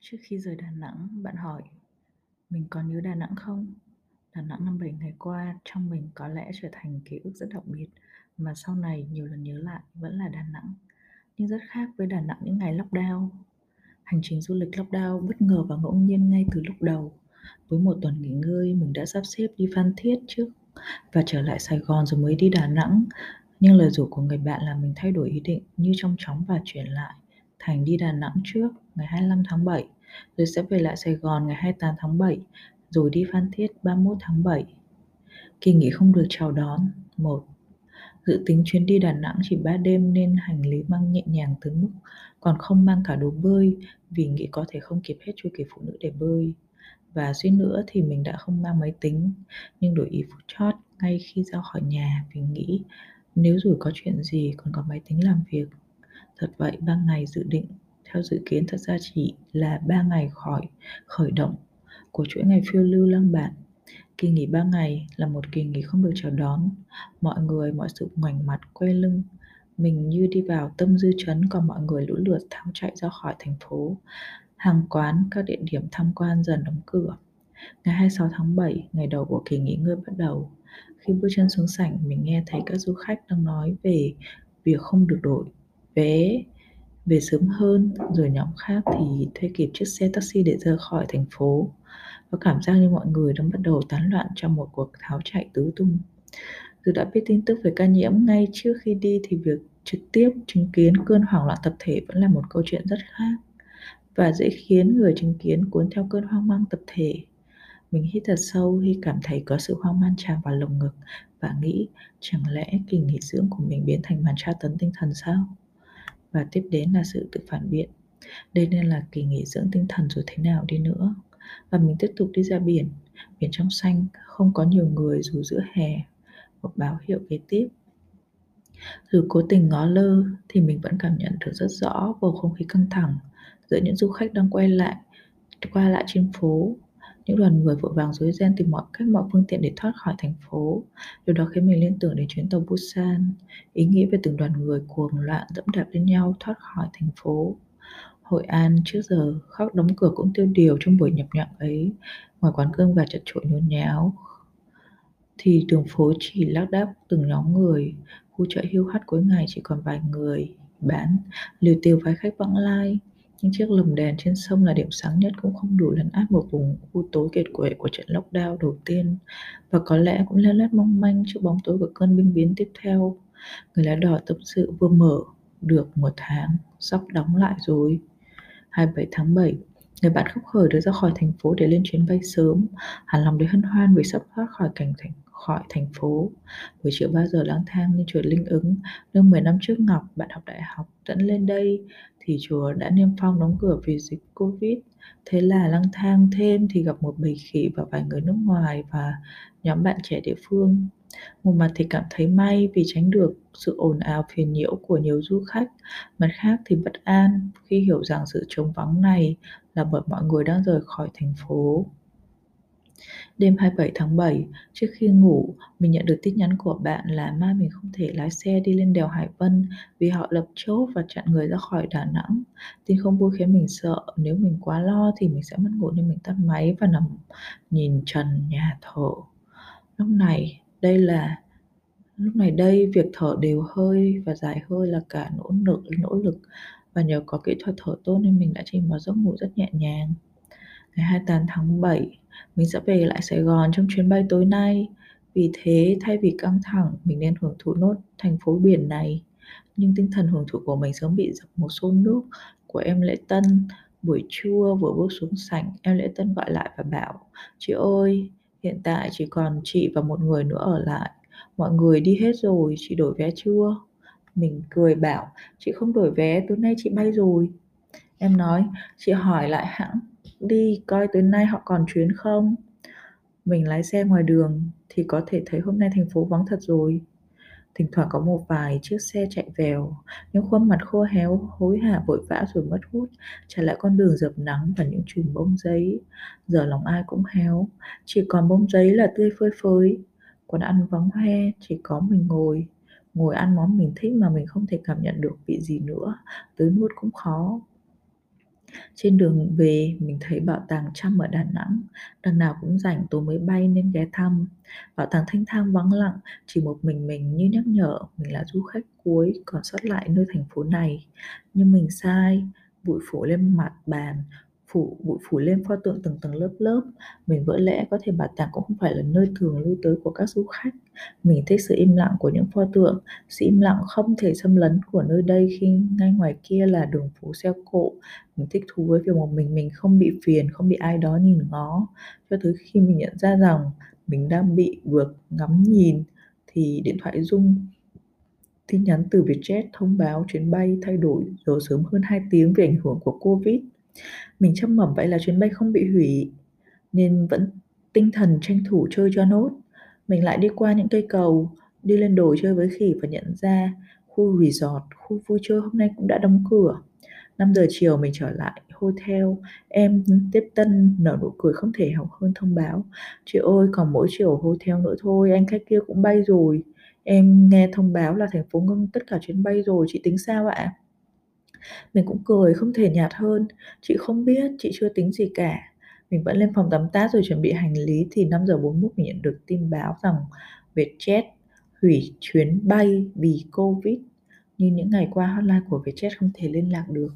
Trước khi rời Đà Nẵng, bạn hỏi: "Mình còn nhớ Đà Nẵng không?" Đà Nẵng năm 7 ngày qua trong mình có lẽ trở thành ký ức rất đặc biệt, mà sau này nhiều lần nhớ lại vẫn là Đà Nẵng, nhưng rất khác với Đà Nẵng những ngày lockdown. Hành trình du lịch lockdown bất ngờ và ngẫu nhiên ngay từ lúc đầu. Với một tuần nghỉ ngơi, mình đã sắp xếp đi Phan Thiết trước và trở lại Sài Gòn rồi mới đi Đà Nẵng. Nhưng lời rủ của người bạn làm mình thay đổi ý định như trong chóng và chuyển lại thành đi Đà Nẵng trước ngày 25 tháng 7, rồi sẽ về lại Sài Gòn ngày 28 tháng 7, rồi đi Phan Thiết 31 tháng 7. Kỳ nghỉ không được chào đón. 1. Dự tính chuyến đi Đà Nẵng chỉ 3 đêm nên hành lý mang nhẹ nhàng tới mức còn không mang cả đồ bơi vì nghĩ có thể không kịp hết chu kỳ phụ nữ để bơi. Và suýt nữa thì mình đã không mang máy tính, nhưng đổi ý phút chót ngay khi ra khỏi nhà vì nghĩ nếu rủi có chuyện gì còn có máy tính làm việc. Thật vậy, 3 ngày dự định theo dự kiến thật ra chỉ là 3 ngày khỏi khởi động của chuỗi ngày phiêu lưu Lăng Bạt. Kỳ nghỉ 3 ngày là một kỳ nghỉ không được chào đón, mọi người, mọi sự ngoảnh mặt, quay lưng. Mình như đi vào tâm dư chấn còn mọi người lũ lượt tháo chạy ra khỏi thành phố. Hàng quán, các địa điểm tham quan dần đóng cửa. Ngày 26 tháng 7, ngày đầu của kỳ nghỉ ngơi bắt đầu. Khi bước chân xuống sảnh, mình nghe thấy các du khách đang nói về việc không được đổi vé về sớm hơn, rồi nhóm khác thì thuê kịp chiếc xe taxi để rời khỏi thành phố. Có cảm giác như mọi người đang bắt đầu tán loạn trong một cuộc tháo chạy tứ tung. Dù đã biết tin tức về ca nhiễm ngay trước khi đi thì việc trực tiếp chứng kiến cơn hoảng loạn tập thể vẫn là một câu chuyện rất khác và dễ khiến người chứng kiến cuốn theo cơn hoang mang tập thể. Mình hít thật sâu khi cảm thấy có sự hoang mang tràn vào lồng ngực và nghĩ chẳng lẽ kỳ nghỉ dưỡng của mình biến thành màn tra tấn tinh thần sao? Và tiếp đến là sự tự phản biện. Đây nên là kỳ nghỉ dưỡng tinh thần rồi thế nào đi nữa. Và mình tiếp tục đi ra biển, biển trong xanh, không có nhiều người dù giữa hè, một báo hiệu kế tiếp. Dù cố tình ngó lơ thì mình vẫn cảm nhận được rất rõ bầu không khí căng thẳng giữa những du khách đang quay lại qua lại trên phố những đoàn người vội vàng rối ren tìm mọi cách, mọi phương tiện để thoát khỏi thành phố. Điều đó khiến mình liên tưởng đến chuyến tàu Busan. Ý nghĩ về từng đoàn người cuồng loạn, dẫm đạp lên nhau, thoát khỏi thành phố. Hội An trước giờ, khóc đóng cửa cũng tiêu điều trong buổi nhập nhằng ấy. Ngoài quán cơm gà chật chội nhốn nháo, thì đường phố chỉ lác đác từng nhóm người. Khu chợ hiu hắt cuối ngày chỉ còn vài người, bán, liều tiêu vài khách vãng lai những chiếc lồng đèn trên sông là điểm sáng nhất cũng không đủ lấn át một vùng u tối kiệt quệ của trận lockdown đầu tiên và có lẽ cũng leo lét mong manh trước bóng tối của cơn binh biến tiếp theo. Người lái đò tâm sự vừa mở được một tháng, sắp đóng lại rồi. 27 tháng 7, người bạn khóc khởi được ra khỏi thành phố để lên chuyến bay sớm. Hẳn lòng để hân hoan vì sắp thoát khỏi cảnh thành khỏi thành phố. Buổi chiều 3 giờ lang thang lên chùa Linh ứng, nơi 10 năm trước Ngọc, bạn học đại học, dẫn lên đây thì chùa đã niêm phong đóng cửa vì dịch Covid. Thế là lang thang thêm thì gặp một bầy khỉ và vài người nước ngoài và nhóm bạn trẻ địa phương. Một mặt thì cảm thấy may vì tránh được sự ồn ào phiền nhiễu của nhiều du khách, mặt khác thì bất an khi hiểu rằng sự trống vắng này là bởi mọi người đang rời khỏi thành phố. Đêm 27 tháng 7, trước khi ngủ, mình nhận được tin nhắn của bạn là mai mình không thể lái xe đi lên đèo Hải Vân vì họ lập chốt và chặn người ra khỏi Đà Nẵng. Tin không vui khiến mình sợ, nếu mình quá lo thì mình sẽ mất ngủ nên mình tắt máy và nằm nhìn trần nhà thở. Lúc này, đây là lúc này đây việc thở đều hơi và dài hơi là cả nỗ lực nỗ lực và nhờ có kỹ thuật thở tốt nên mình đã chìm vào giấc ngủ rất nhẹ nhàng. Ngày 28 tháng 7, mình sẽ về lại Sài Gòn trong chuyến bay tối nay. Vì thế, thay vì căng thẳng, mình nên hưởng thụ nốt thành phố biển này. Nhưng tinh thần hưởng thụ của mình sớm bị dập một xô nước của em Lễ Tân. Buổi trưa vừa bước xuống sảnh, em Lễ Tân gọi lại và bảo Chị ơi, hiện tại chỉ còn chị và một người nữa ở lại. Mọi người đi hết rồi, chị đổi vé chưa? Mình cười bảo, chị không đổi vé, tối nay chị bay rồi. Em nói, chị hỏi lại hãng đi coi tối nay họ còn chuyến không. Mình lái xe ngoài đường thì có thể thấy hôm nay thành phố vắng thật rồi. Thỉnh thoảng có một vài chiếc xe chạy vèo, những khuôn mặt khô héo, hối hả vội vã rồi mất hút, trả lại con đường dập nắng và những chùm bông giấy. Giờ lòng ai cũng héo, chỉ còn bông giấy là tươi phơi phới. Quán ăn vắng hoe, chỉ có mình ngồi. Ngồi ăn món mình thích mà mình không thể cảm nhận được vị gì nữa, tới nuốt cũng khó. Trên đường về, mình thấy bảo tàng Trăm ở Đà Nẵng, đằng nào cũng rảnh tối mới bay nên ghé thăm. Bảo tàng thanh thang vắng lặng, chỉ một mình mình như nhắc nhở mình là du khách cuối còn sót lại nơi thành phố này. Nhưng mình sai, bụi phủ lên mặt bàn, phủ bụi phủ lên pho tượng tầng tầng lớp lớp. Mình vỡ lẽ có thể bảo tàng cũng không phải là nơi thường lui tới của các du khách. Mình thích sự im lặng của những pho tượng, sự im lặng không thể xâm lấn của nơi đây khi ngay ngoài kia là đường phố xe cộ. Mình thích thú với việc một mình mình không bị phiền, không bị ai đó nhìn ngó, cho tới khi mình nhận ra rằng mình đang bị vượt ngắm nhìn thì điện thoại rung. Tin nhắn từ Vietjet thông báo chuyến bay thay đổi giờ sớm hơn 2 tiếng vì ảnh hưởng của Covid. Mình trông mẩm vậy là chuyến bay không bị hủy, nên vẫn tinh thần tranh thủ chơi cho nốt. Mình lại đi qua những cây cầu, đi lên đồi chơi với khỉ và nhận ra khu resort, khu vui chơi hôm nay cũng đã đóng cửa. 5 giờ chiều mình trở lại hotel, em tiếp tân nở nụ cười không thể học hơn thông báo. Chị ơi, còn mỗi chiều hotel nữa thôi, anh khách kia cũng bay rồi. Em nghe thông báo là thành phố ngưng tất cả chuyến bay rồi, chị tính sao ạ? Mình cũng cười không thể nhạt hơn, chị không biết, chị chưa tính gì cả. Mình vẫn lên phòng tắm tát rồi chuẩn bị hành lý thì 5 giờ 41 mình nhận được tin báo rằng Vietjet hủy chuyến bay vì Covid. Nhưng những ngày qua hotline của Vietjet không thể liên lạc được.